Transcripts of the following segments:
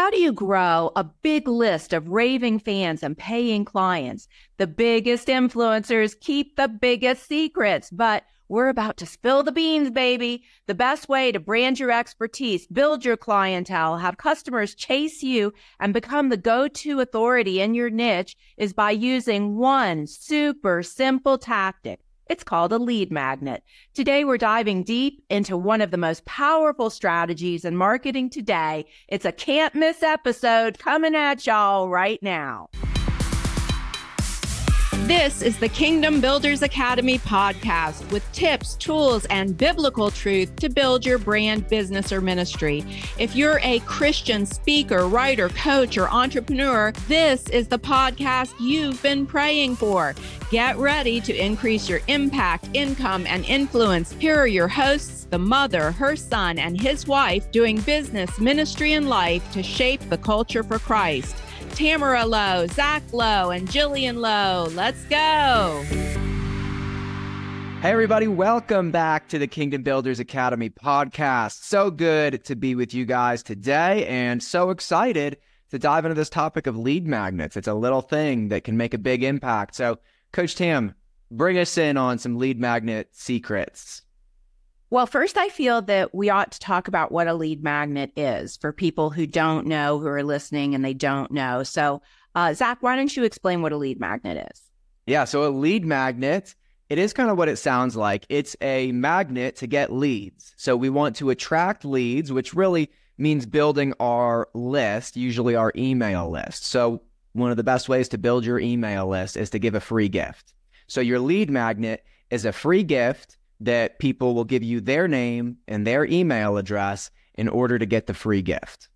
How do you grow a big list of raving fans and paying clients? The biggest influencers keep the biggest secrets, but we're about to spill the beans, baby. The best way to brand your expertise, build your clientele, have customers chase you, and become the go to authority in your niche is by using one super simple tactic. It's called a lead magnet. Today, we're diving deep into one of the most powerful strategies in marketing today. It's a can't miss episode coming at y'all right now. This is the Kingdom Builders Academy podcast with tips, tools, and biblical truth to build your brand, business, or ministry. If you're a Christian speaker, writer, coach, or entrepreneur, this is the podcast you've been praying for. Get ready to increase your impact, income, and influence. Here are your hosts the mother, her son, and his wife doing business, ministry, and life to shape the culture for Christ. Tamara Lowe, Zack Lowe, and Jillian Lowe. Let's go. Hey, everybody, welcome back to the Kingdom Builders Academy podcast. So good to be with you guys today, and so excited to dive into this topic of lead magnets. It's a little thing that can make a big impact. So, Coach Tam, bring us in on some lead magnet secrets. Well, first, I feel that we ought to talk about what a lead magnet is for people who don't know, who are listening and they don't know. So, uh, Zack, why don't you explain what a lead magnet is? Yeah, so a lead magnet, it is kind of what it sounds like. It's a magnet to get leads. So we want to attract leads, which really means building our list, usually our email list. So one of the best ways to build your email list is to give a free gift. So your lead magnet is a free gift that people will give you their name and their email address in order to get the free gift.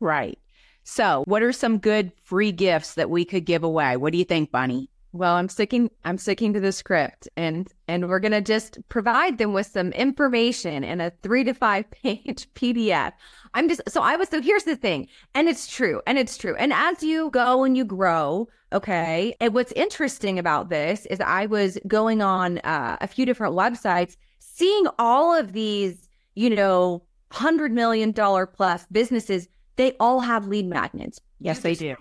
Right. So, what are some good free gifts that we could give away? What do you think, Bunny? Well, I'm sticking I'm sticking to the script and and we're going to just provide them with some information in a 3 to 5 page PDF. I'm just so I was so here's the thing. And it's true. And it's true. And as you go and you grow, okay? And what's interesting about this is I was going on uh, a few different websites seeing all of these, you know, 100 million dollar plus businesses, they all have lead magnets. Yes, they do.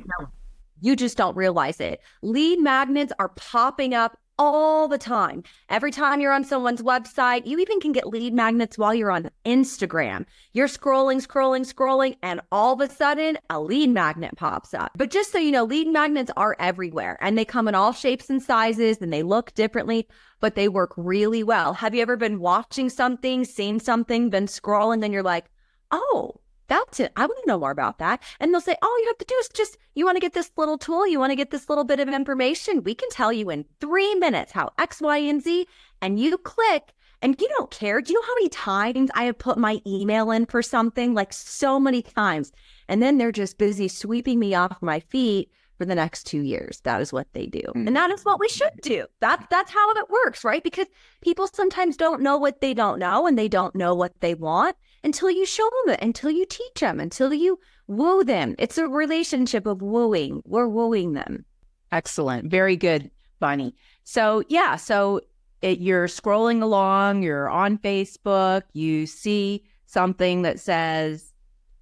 You just don't realize it. Lead magnets are popping up all the time. Every time you're on someone's website, you even can get lead magnets while you're on Instagram. You're scrolling, scrolling, scrolling, and all of a sudden a lead magnet pops up. But just so you know, lead magnets are everywhere and they come in all shapes and sizes and they look differently, but they work really well. Have you ever been watching something, seen something, been scrolling, and you're like, oh, that's it. I want to know more about that. And they'll say, all you have to do is just, you want to get this little tool, you want to get this little bit of information. We can tell you in three minutes how X, Y, and Z. And you click and you don't care. Do you know how many times I have put my email in for something? Like so many times. And then they're just busy sweeping me off my feet for the next two years. That is what they do. And that is what we should mm-hmm. do. That, that's how it works, right? Because people sometimes don't know what they don't know and they don't know what they want until you show them it, until you teach them, until you woo them. It's a relationship of wooing. We're wooing them. Excellent. Very good, Bunny. So, yeah, so it, you're scrolling along, you're on Facebook, you see something that says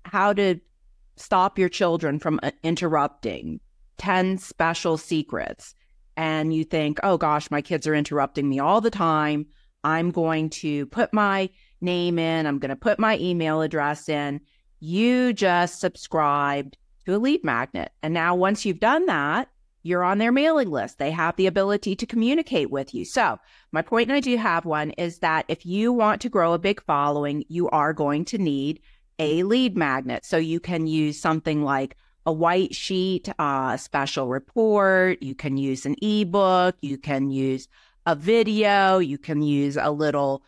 how to stop your children from uh, interrupting 10 special secrets. And you think, oh gosh, my kids are interrupting me all the time. I'm going to put my name in, I'm going to put my email address in. You just subscribed to a lead magnet. And now, once you've done that, you're on their mailing list. They have the ability to communicate with you. So, my point, and I do have one, is that if you want to grow a big following, you are going to need a lead magnet. So, you can use something like a white sheet, uh, a special report. You can use an ebook. You can use a video. You can use a little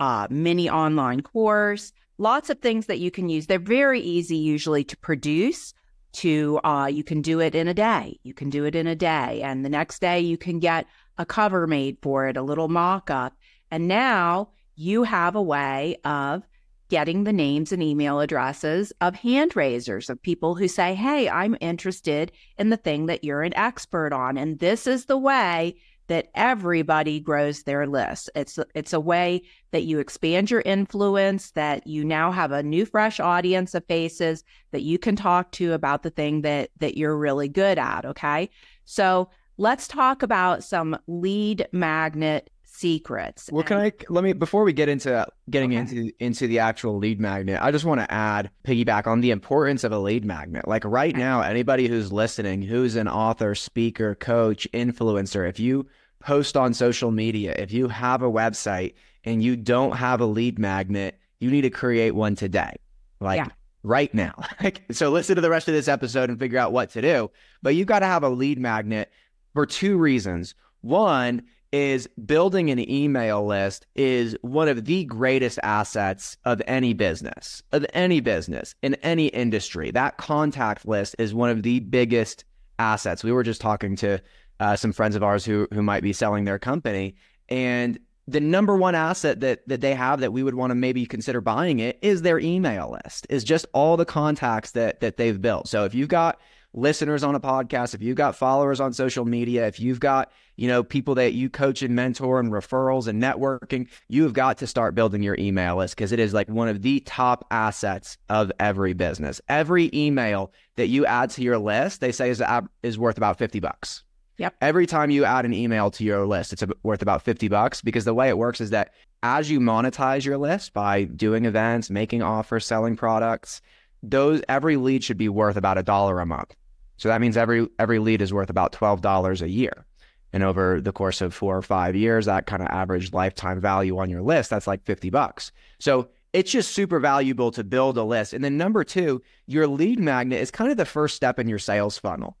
uh, mini online course, lots of things that you can use. They're very easy usually to produce. To uh, you can do it in a day. You can do it in a day, and the next day you can get a cover made for it, a little mock up, and now you have a way of getting the names and email addresses of hand raisers of people who say, Hey, I'm interested in the thing that you're an expert on. And this is the way that everybody grows their list. It's it's a way that you expand your influence, that you now have a new fresh audience of faces that you can talk to about the thing that that you're really good at, okay? So, let's talk about some lead magnet secrets. Well, can I let me before we get into getting okay. into into the actual lead magnet, I just want to add piggyback on the importance of a lead magnet. Like right now, anybody who's listening, who's an author, speaker, coach, influencer, if you post on social media, if you have a website and you don't have a lead magnet, you need to create one today. Like yeah. right now. Like so listen to the rest of this episode and figure out what to do. But you've got to have a lead magnet for two reasons. One is building an email list is one of the greatest assets of any business, of any business in any industry. That contact list is one of the biggest assets. We were just talking to uh, some friends of ours who who might be selling their company, and the number one asset that that they have that we would want to maybe consider buying it is their email list. Is just all the contacts that that they've built. So if you've got listeners on a podcast, if you've got followers on social media, if you've got, you know, people that you coach and mentor and referrals and networking, you have got to start building your email list because it is like one of the top assets of every business. Every email that you add to your list, they say is is worth about 50 bucks. Yep. Every time you add an email to your list, it's worth about 50 bucks because the way it works is that as you monetize your list by doing events, making offers, selling products, those every lead should be worth about a dollar a month. So that means every every lead is worth about twelve dollars a year. And over the course of four or five years, that kind of average lifetime value on your list, that's like 50 bucks. So it's just super valuable to build a list. And then number two, your lead magnet is kind of the first step in your sales funnel.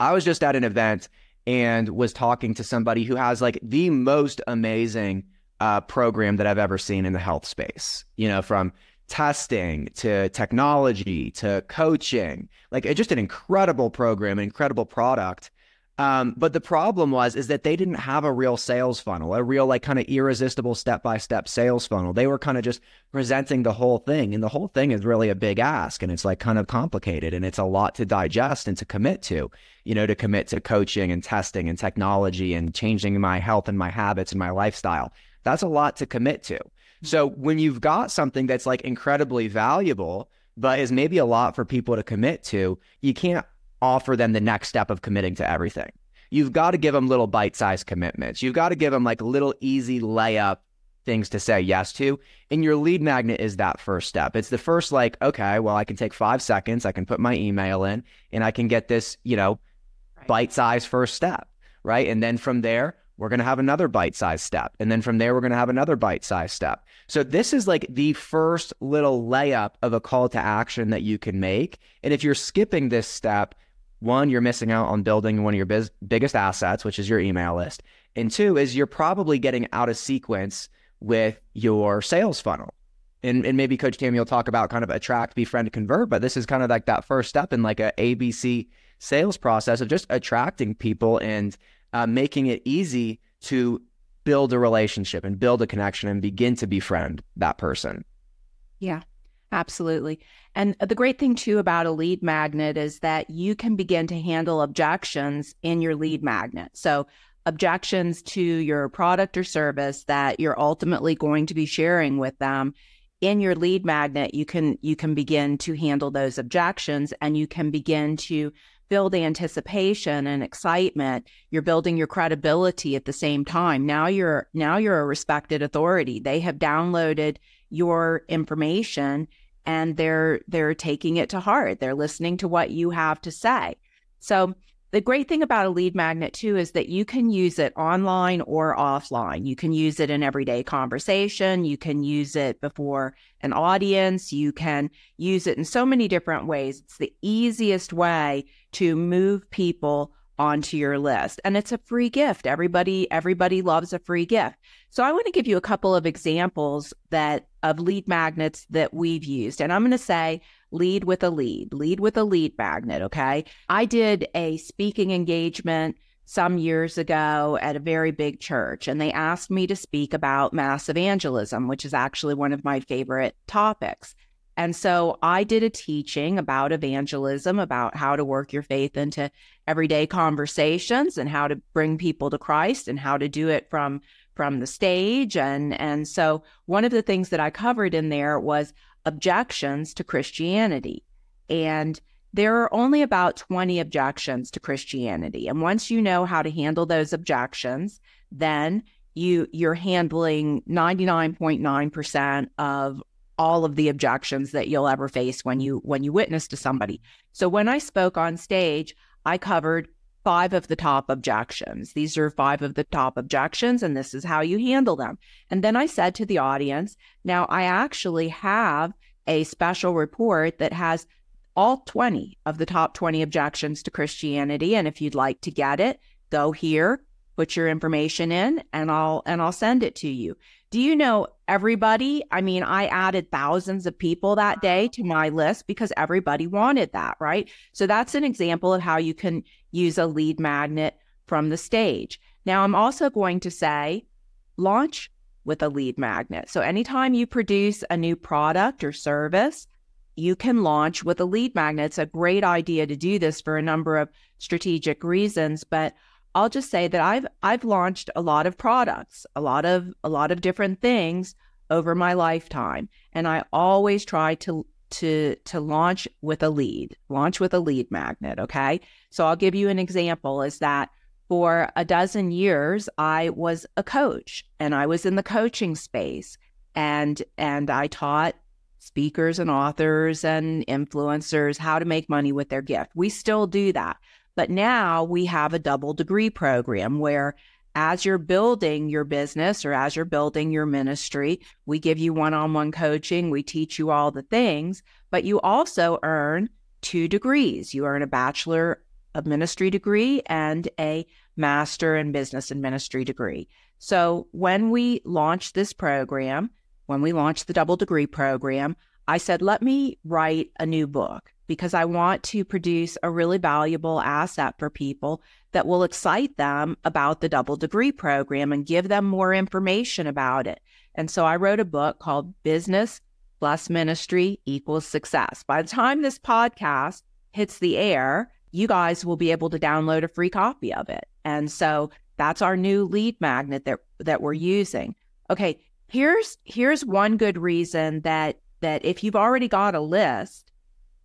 I was just at an event and was talking to somebody who has like the most amazing uh, program that I've ever seen in the health space. You know, from testing to technology to coaching, like just an incredible program, an incredible product. Um, but the problem was is that they didn't have a real sales funnel, a real like kind of irresistible step by step sales funnel. They were kind of just presenting the whole thing, and the whole thing is really a big ask, and it's like kind of complicated, and it's a lot to digest and to commit to. You know, to commit to coaching and testing and technology and changing my health and my habits and my lifestyle. That's a lot to commit to. So when you've got something that's like incredibly valuable, but is maybe a lot for people to commit to, you can't offer them the next step of committing to everything. You've got to give them little bite sized commitments. You've got to give them like little easy layup things to say yes to. And your lead magnet is that first step. It's the first, like, okay, well, I can take five seconds, I can put my email in, and I can get this, you know, right. bite sized first step. Right. And then from there, we're going to have another bite sized step. And then from there, we're going to have another bite sized step. So this is like the first little layup of a call to action that you can make. And if you're skipping this step, one, you're missing out on building one of your biz- biggest assets, which is your email list. And two is you're probably getting out of sequence with your sales funnel. And, and maybe Coach Tammy will talk about kind of attract, befriend, convert, but this is kind of like that first step in like a ABC sales process of just attracting people and uh, making it easy to build a relationship and build a connection and begin to befriend that person. Yeah, absolutely. And uh, the great thing too about a lead magnet is that you can begin to handle objections in your lead magnet. So, objections to your product or service that you're ultimately going to be sharing with them in your lead magnet you can you can begin to handle those objections and you can begin to build anticipation and excitement you're building your credibility at the same time now you're now you're a respected authority they have downloaded your information and they're they're taking it to heart they're listening to what you have to say so the great thing about a lead magnet too is that you can use it online or offline. You can use it in everyday conversation. You can use it before an audience. You can use it in so many different ways. It's the easiest way to move people onto your list and it's a free gift everybody everybody loves a free gift so i want to give you a couple of examples that of lead magnets that we've used and i'm going to say lead with a lead lead with a lead magnet okay? I did a speaking engagement some years ago at a very big church and they asked me to speak about mass evangelism which is actually one of my favorite topics. And so I did a teaching about evangelism, about how to work your faith into everyday conversations and how to bring people to Christ and how to do it from from the stage and and so one of the things that I covered in there was objections to Christianity. And there are only about 20 objections to Christianity. And once you know how to handle those objections, then you you're handling 99.9% of all of the objections that you'll ever face when you when you witness to somebody. So when I spoke on stage, I covered five of the top objections. These are five of the top objections and this is how you handle them. And then I said to the audience, now I actually have a special report that has all 20 of the top 20 objections to Christianity and if you'd like to get it, go here, put your information in and I'll and I'll send it to you. Do you know everybody? I mean, I added thousands of people that day to my list because everybody wanted that, right? So that's an example of how you can use a lead magnet from the stage. Now, I'm also going to say launch with a lead magnet. So anytime you produce a new product or service, you can launch with a lead magnet. It's a great idea to do this for a number of strategic reasons, but I'll just say that I've I've launched a lot of products, a lot of a lot of different things over my lifetime, and I always try to to to launch with a lead, launch with a lead magnet, okay? So I'll give you an example is that for a dozen years I was a coach and I was in the coaching space and and I taught speakers and authors and influencers how to make money with their gift. We still do that. But now we have a double degree program where as you're building your business or as you're building your ministry, we give you one on one coaching, we teach you all the things, but you also earn two degrees. You earn a Bachelor of Ministry degree and a Master in Business and Ministry degree. So when we launched this program, when we launched the double degree program, I said, let me write a new book because I want to produce a really valuable asset for people that will excite them about the double degree program and give them more information about it. And so I wrote a book called Business plus Ministry equals Success. By the time this podcast hits the air, you guys will be able to download a free copy of it. And so that's our new lead magnet that that we're using. Okay, here's here's one good reason that that if you've already got a list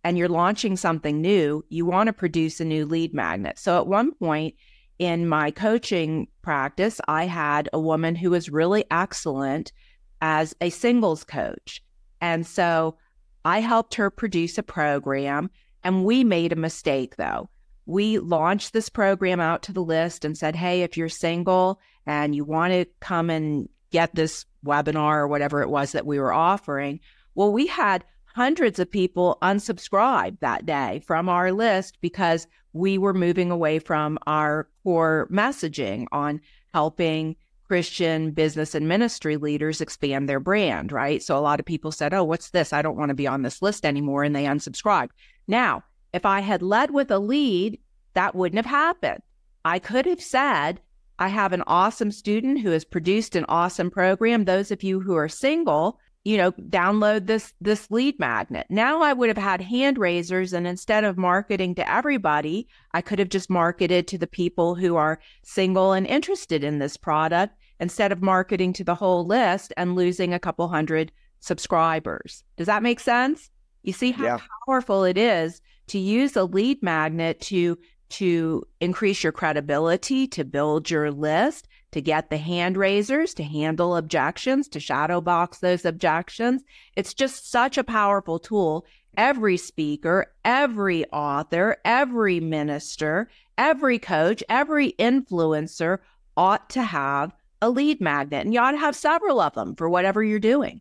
and you're launching something new, you want to produce a new lead magnet. So at one point in my coaching practice, I had a woman who was really excellent as a singles coach. And so I helped her produce a program and we made a mistake though. We launched this program out to the list and said, Hey, if you're single and you want to come and get this webinar or whatever it was that we were offering, well, we had hundreds of people unsubscribed that day from our list because we were moving away from our core messaging on helping Christian business and ministry leaders expand their brand, right? So a lot of people said, Oh, what's this? I don't want to be on this list anymore. And they unsubscribed. Now, if I had led with a lead, that wouldn't have happened. I could have said, I have an awesome student who has produced an awesome program. Those of you who are single, you know, download this this lead magnet. Now I would have had hand raisers and instead of marketing to everybody, I could have just marketed to the people who are single and interested in this product instead of marketing to the whole list and losing a couple hundred subscribers. Does that make sense? You see how yeah. powerful it is to use a lead magnet to to increase your credibility, to build your list, to get the hand raisers, to handle objections, to shadow box those objections. It's just such a powerful tool. Every speaker, every author, every minister, every coach, every influencer ought to have a lead magnet, and you ought to have several of them for whatever you're doing.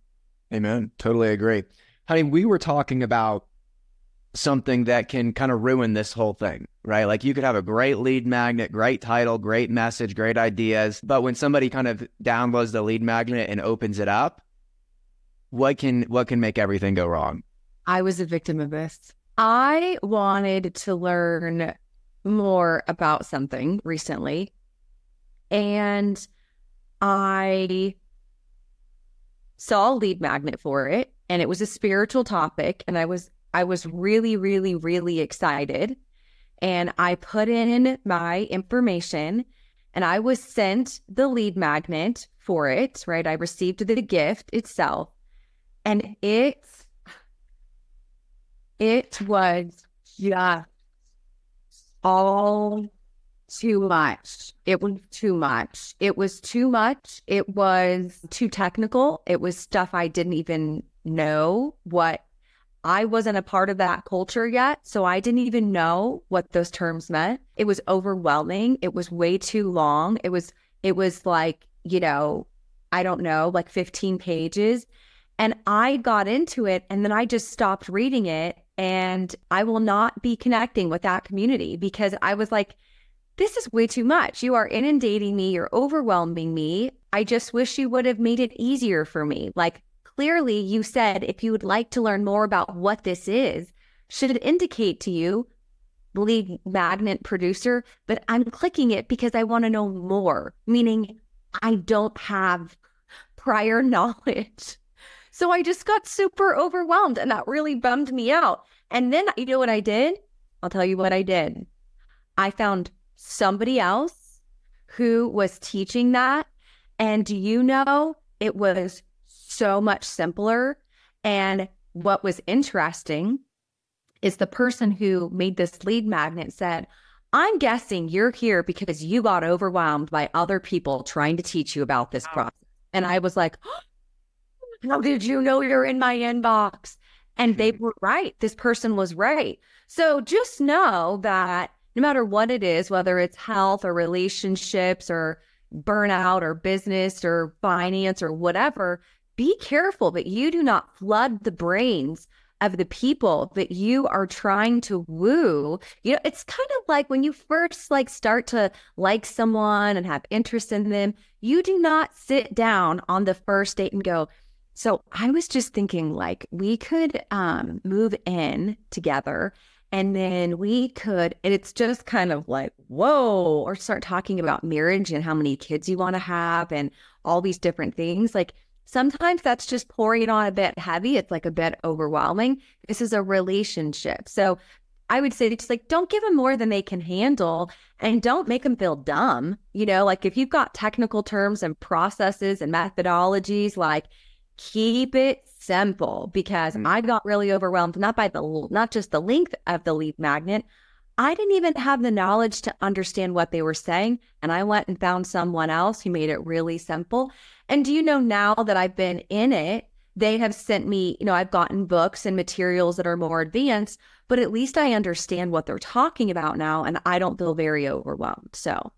Amen. Totally agree. Honey, we were talking about something that can kind of ruin this whole thing, right? Like you could have a great lead magnet, great title, great message, great ideas, but when somebody kind of downloads the lead magnet and opens it up, what can what can make everything go wrong? I was a victim of this. I wanted to learn more about something recently and I saw a lead magnet for it and it was a spiritual topic and I was I was really really really excited and I put in my information and I was sent the lead magnet for it, right? I received the gift itself and it it was just all too much. It was too much. It was too much. It was too technical. It was stuff I didn't even know what I wasn't a part of that culture yet. So I didn't even know what those terms meant. It was overwhelming. It was way too long. It was, it was like, you know, I don't know, like 15 pages. And I got into it and then I just stopped reading it. And I will not be connecting with that community because I was like, this is way too much. You are inundating me. You're overwhelming me. I just wish you would have made it easier for me. Like, clearly, you said if you would like to learn more about what this is, should it indicate to you, lead magnet producer, but I'm clicking it because I want to know more, meaning I don't have prior knowledge. So I just got super overwhelmed and that really bummed me out. And then you know what I did? I'll tell you what I did. I found somebody else who was teaching that. And do you know, it was so much simpler. And what was interesting is the person who made this lead magnet said, I'm guessing you're here because you got overwhelmed by other people trying to teach you about this process. And I was like, oh, How did you know you're in my inbox? And they hmm. were right. This person was right. So just know that no matter what it is, whether it's health or relationships or burnout or business or finance or whatever, be careful that you do not flood the brains of the people that you are trying to woo. You know, it's kind of like when you first like start to like someone and have interest in them, you do not sit down on the first date and go, so I was just thinking like we could um move in together and then we could, and it's just kind of like, whoa, or start talking about marriage and how many kids you want to have and all these different things. Like sometimes that's just pouring it on a bit heavy. It's like a bit overwhelming. This is a relationship. So I would say just like don't give them more than they can handle and don't make them feel dumb. You know, like if you've got technical terms and processes and methodologies, like keep it simple because mm. I got really overwhelmed, not by the, not just the length of the lead magnet. I didn't even have the knowledge to understand what they were saying. And I went and found someone else who made it really simple. And do you know now that I've been in it, they have sent me, you know, I've gotten books and materials that are more advanced, but at least I understand what they're talking about now and I don't feel very overwhelmed. So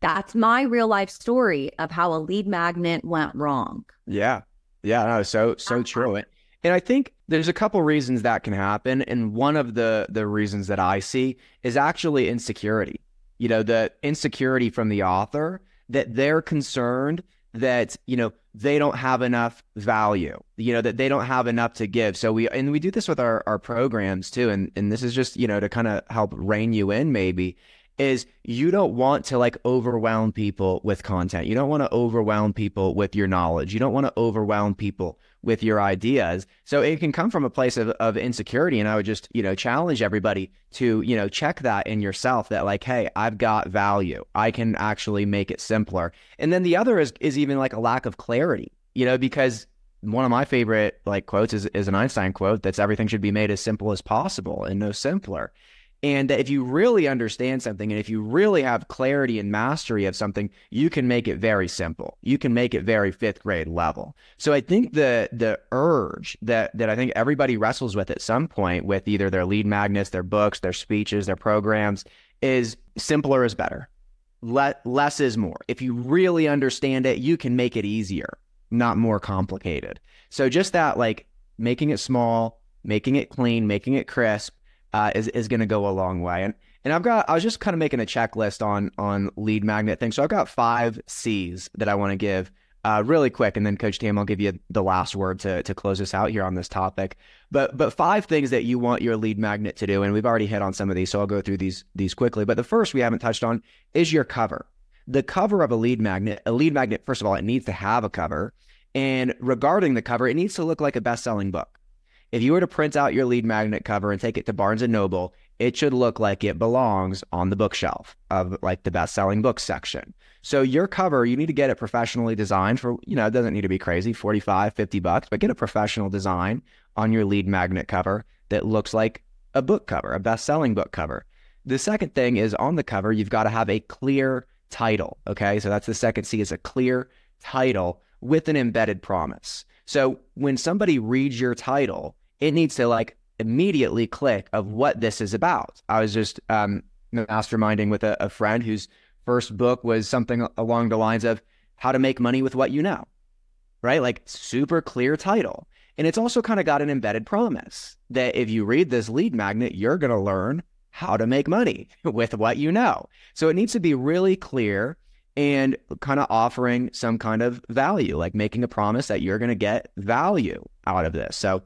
that's my real life story of how a lead magnet went wrong. Yeah. Yeah, no, so so true. And I think there's a couple reasons that can happen, and one of the the reasons that I see is actually insecurity. You know, the insecurity from the author that they're concerned that you know they don't have enough value you know that they don't have enough to give so we and we do this with our our programs too and and this is just you know to kind of help rein you in maybe is you don't want to like overwhelm people with content. You don't want to overwhelm people with your knowledge. You don't want to overwhelm people with your ideas. So it can come from a place of, of insecurity. And I would just, you know, challenge everybody to, you know, check that in yourself that like, hey, I've got value. I can actually make it simpler. And then the other is is even like a lack of clarity, you know, because one of my favorite like quotes is, is an Einstein quote that's everything should be made as simple as possible and no simpler. And if you really understand something and if you really have clarity and mastery of something, you can make it very simple. You can make it very fifth grade level. So I think the the urge that that I think everybody wrestles with at some point with either their lead magnets, their books, their speeches, their programs is simpler is better. Let, less is more. If you really understand it, you can make it easier, not more complicated. So just that like making it small, making it clean, making it crisp uh, is is going to go a long way. And and I've got I was just kind of making a checklist on on lead magnet things. So I've got five C's that I want to give uh, really quick, and then Coach Tam, I'll give you the last word to to close us out here on this topic. But but five things that you want your lead magnet to do, and we've already hit on some of these, so I'll go through these these quickly. But the first we haven't touched on is your cover. The cover of a lead magnet. A lead magnet, first of all, it needs to have a cover. And regarding the cover, it needs to look like a best selling book If you were to print out your lead magnet cover and take it to Barnes and Noble, it should look like it belongs on the bookshelf of like the best-selling books section. So your cover, you need to get it professionally designed for, you know, it doesn't need to be crazy, 45, 50 bucks, but get a professional design on your lead magnet cover that looks like a book cover, a best-selling book cover. The second thing is on the cover, you've got to have a clear title. Okay. So that's the second C is a clear title with an embedded promise. So when somebody reads your title, it needs to like immediately click of what this is about. I was just um, masterminding with a, a friend whose first book was something along the lines of how to make money with what you know, right? Like super clear title. And it's also kind of got an embedded promise that if you read this lead magnet, you're going to learn how to make money with what you know. So it needs to be really clear and kind of offering some kind of value, like making a promise that you're going to get value out of this. So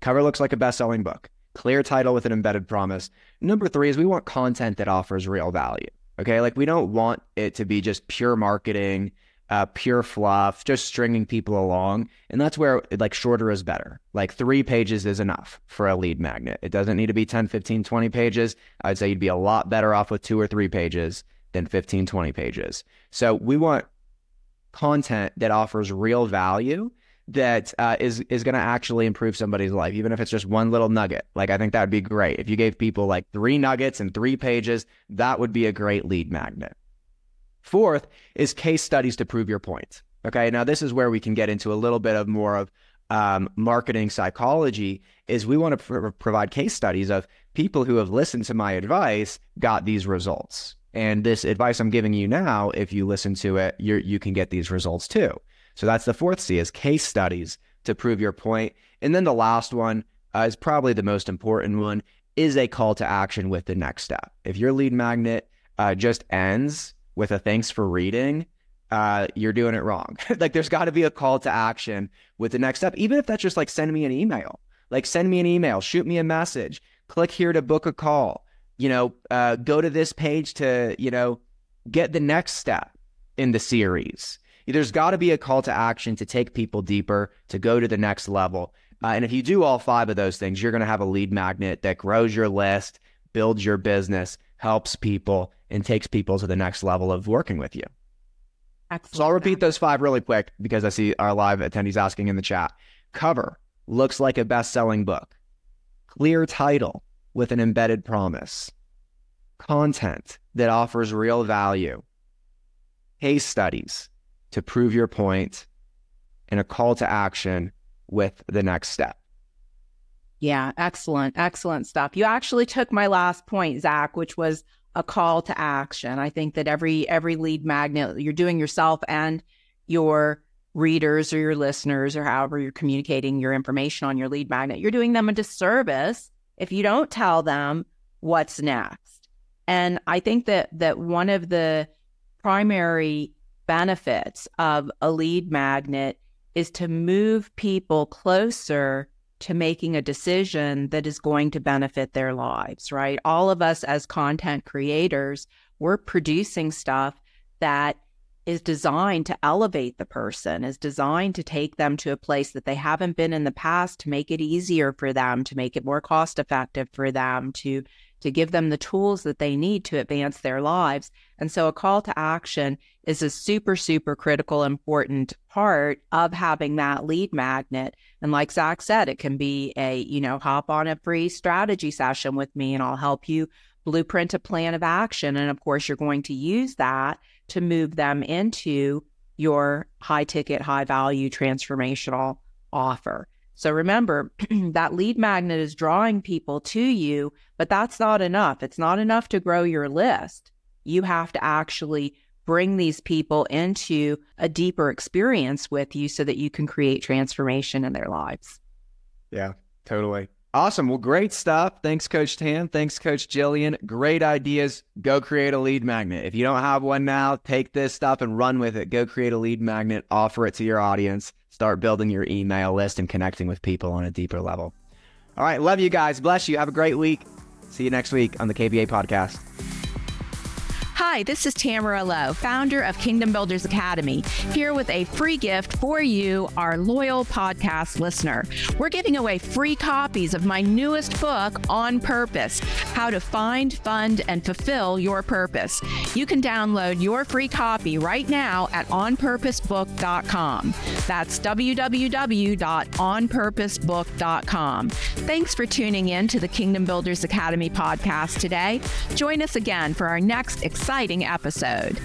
cover looks like a best-selling book. Clear title with an embedded promise. Number 3 is we want content that offers real value. Okay? Like we don't want it to be just pure marketing uh, pure fluff, just stringing people along. And that's where like shorter is better. Like three pages is enough for a lead magnet. It doesn't need to be 10, 15, 20 pages. I'd say you'd be a lot better off with two or three pages than 15, 20 pages. So we want content that offers real value that uh, is is going to actually improve somebody's life, even if it's just one little nugget. Like I think that would be great. If you gave people like three nuggets and three pages, that would be a great lead magnet. Fourth is case studies to prove your point. Okay, now this is where we can get into a little bit of more of um, marketing psychology. Is we want to pr- provide case studies of people who have listened to my advice got these results, and this advice I'm giving you now, if you listen to it, you you can get these results too. So that's the fourth C is case studies to prove your point. and then the last one uh, is probably the most important one is a call to action with the next step. If your lead magnet uh, just ends with a thanks for reading, uh, you're doing it wrong. like there's got to be a call to action with the next step, even if that's just like send me an email. Like send me an email, shoot me a message, click here to book a call. You know, uh, go to this page to you know get the next step in the series. There's got to be a call to action to take people deeper, to go to the next level. Uh, and if you do all five of those things, you're going to have a lead magnet that grows your list, builds your business, helps people, and takes people to the next level of working with you. Excellent. So I'll repeat those five really quick because I see our live attendees asking in the chat. Cover looks like a best selling book. Clear title with an embedded promise. Content that offers real value. Case studies to prove your point and a call to action with the next step. Yeah, excellent, excellent stuff. You actually took my last point, Zack, which was a call to action. I think that every every lead magnet you're doing yourself and your readers or your listeners or however you're communicating your information on your lead magnet, you're doing them a disservice if you don't tell them what's next. And I think that that one of the primary benefits of a lead magnet is to move people closer to making a decision that is going to benefit their lives, right? All of us as content creators, we're producing stuff that is designed to elevate the person, is designed to take them to a place that they haven't been in the past, to make it easier for them, to make it more cost effective for them, to to give them the tools that they need to advance their lives. And so a call to action is a super, super critical, important part of having that lead magnet. And like Zack said, it can be a, you know, hop on a free strategy session with me and I'll help you blueprint a plan of action. And of course, you're going to use that to move them into your high ticket, high value transformational offer. So remember, that lead magnet is drawing people to you, but that's not enough. It's not enough to grow your list. You have to actually bring these people into a deeper experience with you so that you can create transformation in their lives. Yeah, totally. Awesome. Well, great stuff. Thanks, Coach Tam. Thanks, Coach Jillian. Great ideas. Go create a lead magnet. If you don't have one now, take this stuff and run with it. Go create a lead magnet, offer it to your audience start building your email list and connecting with people on a deeper level. All right. Love you guys. Bless you. Have a great week. See you next week on the KBA podcast. Hi, this is Tamara Lowe, founder of Kingdom Builders Academy, here with a free gift for you, our loyal podcast listener. We're giving away free copies of my newest book, On Purpose How to Find, Fund, and Fulfill Your Purpose. You can download your free copy right now at onpurposebook.com. That's www.onpurposebook.com. Thanks for tuning in to the Kingdom Builders Academy podcast today. Join us again for our next exciting episode.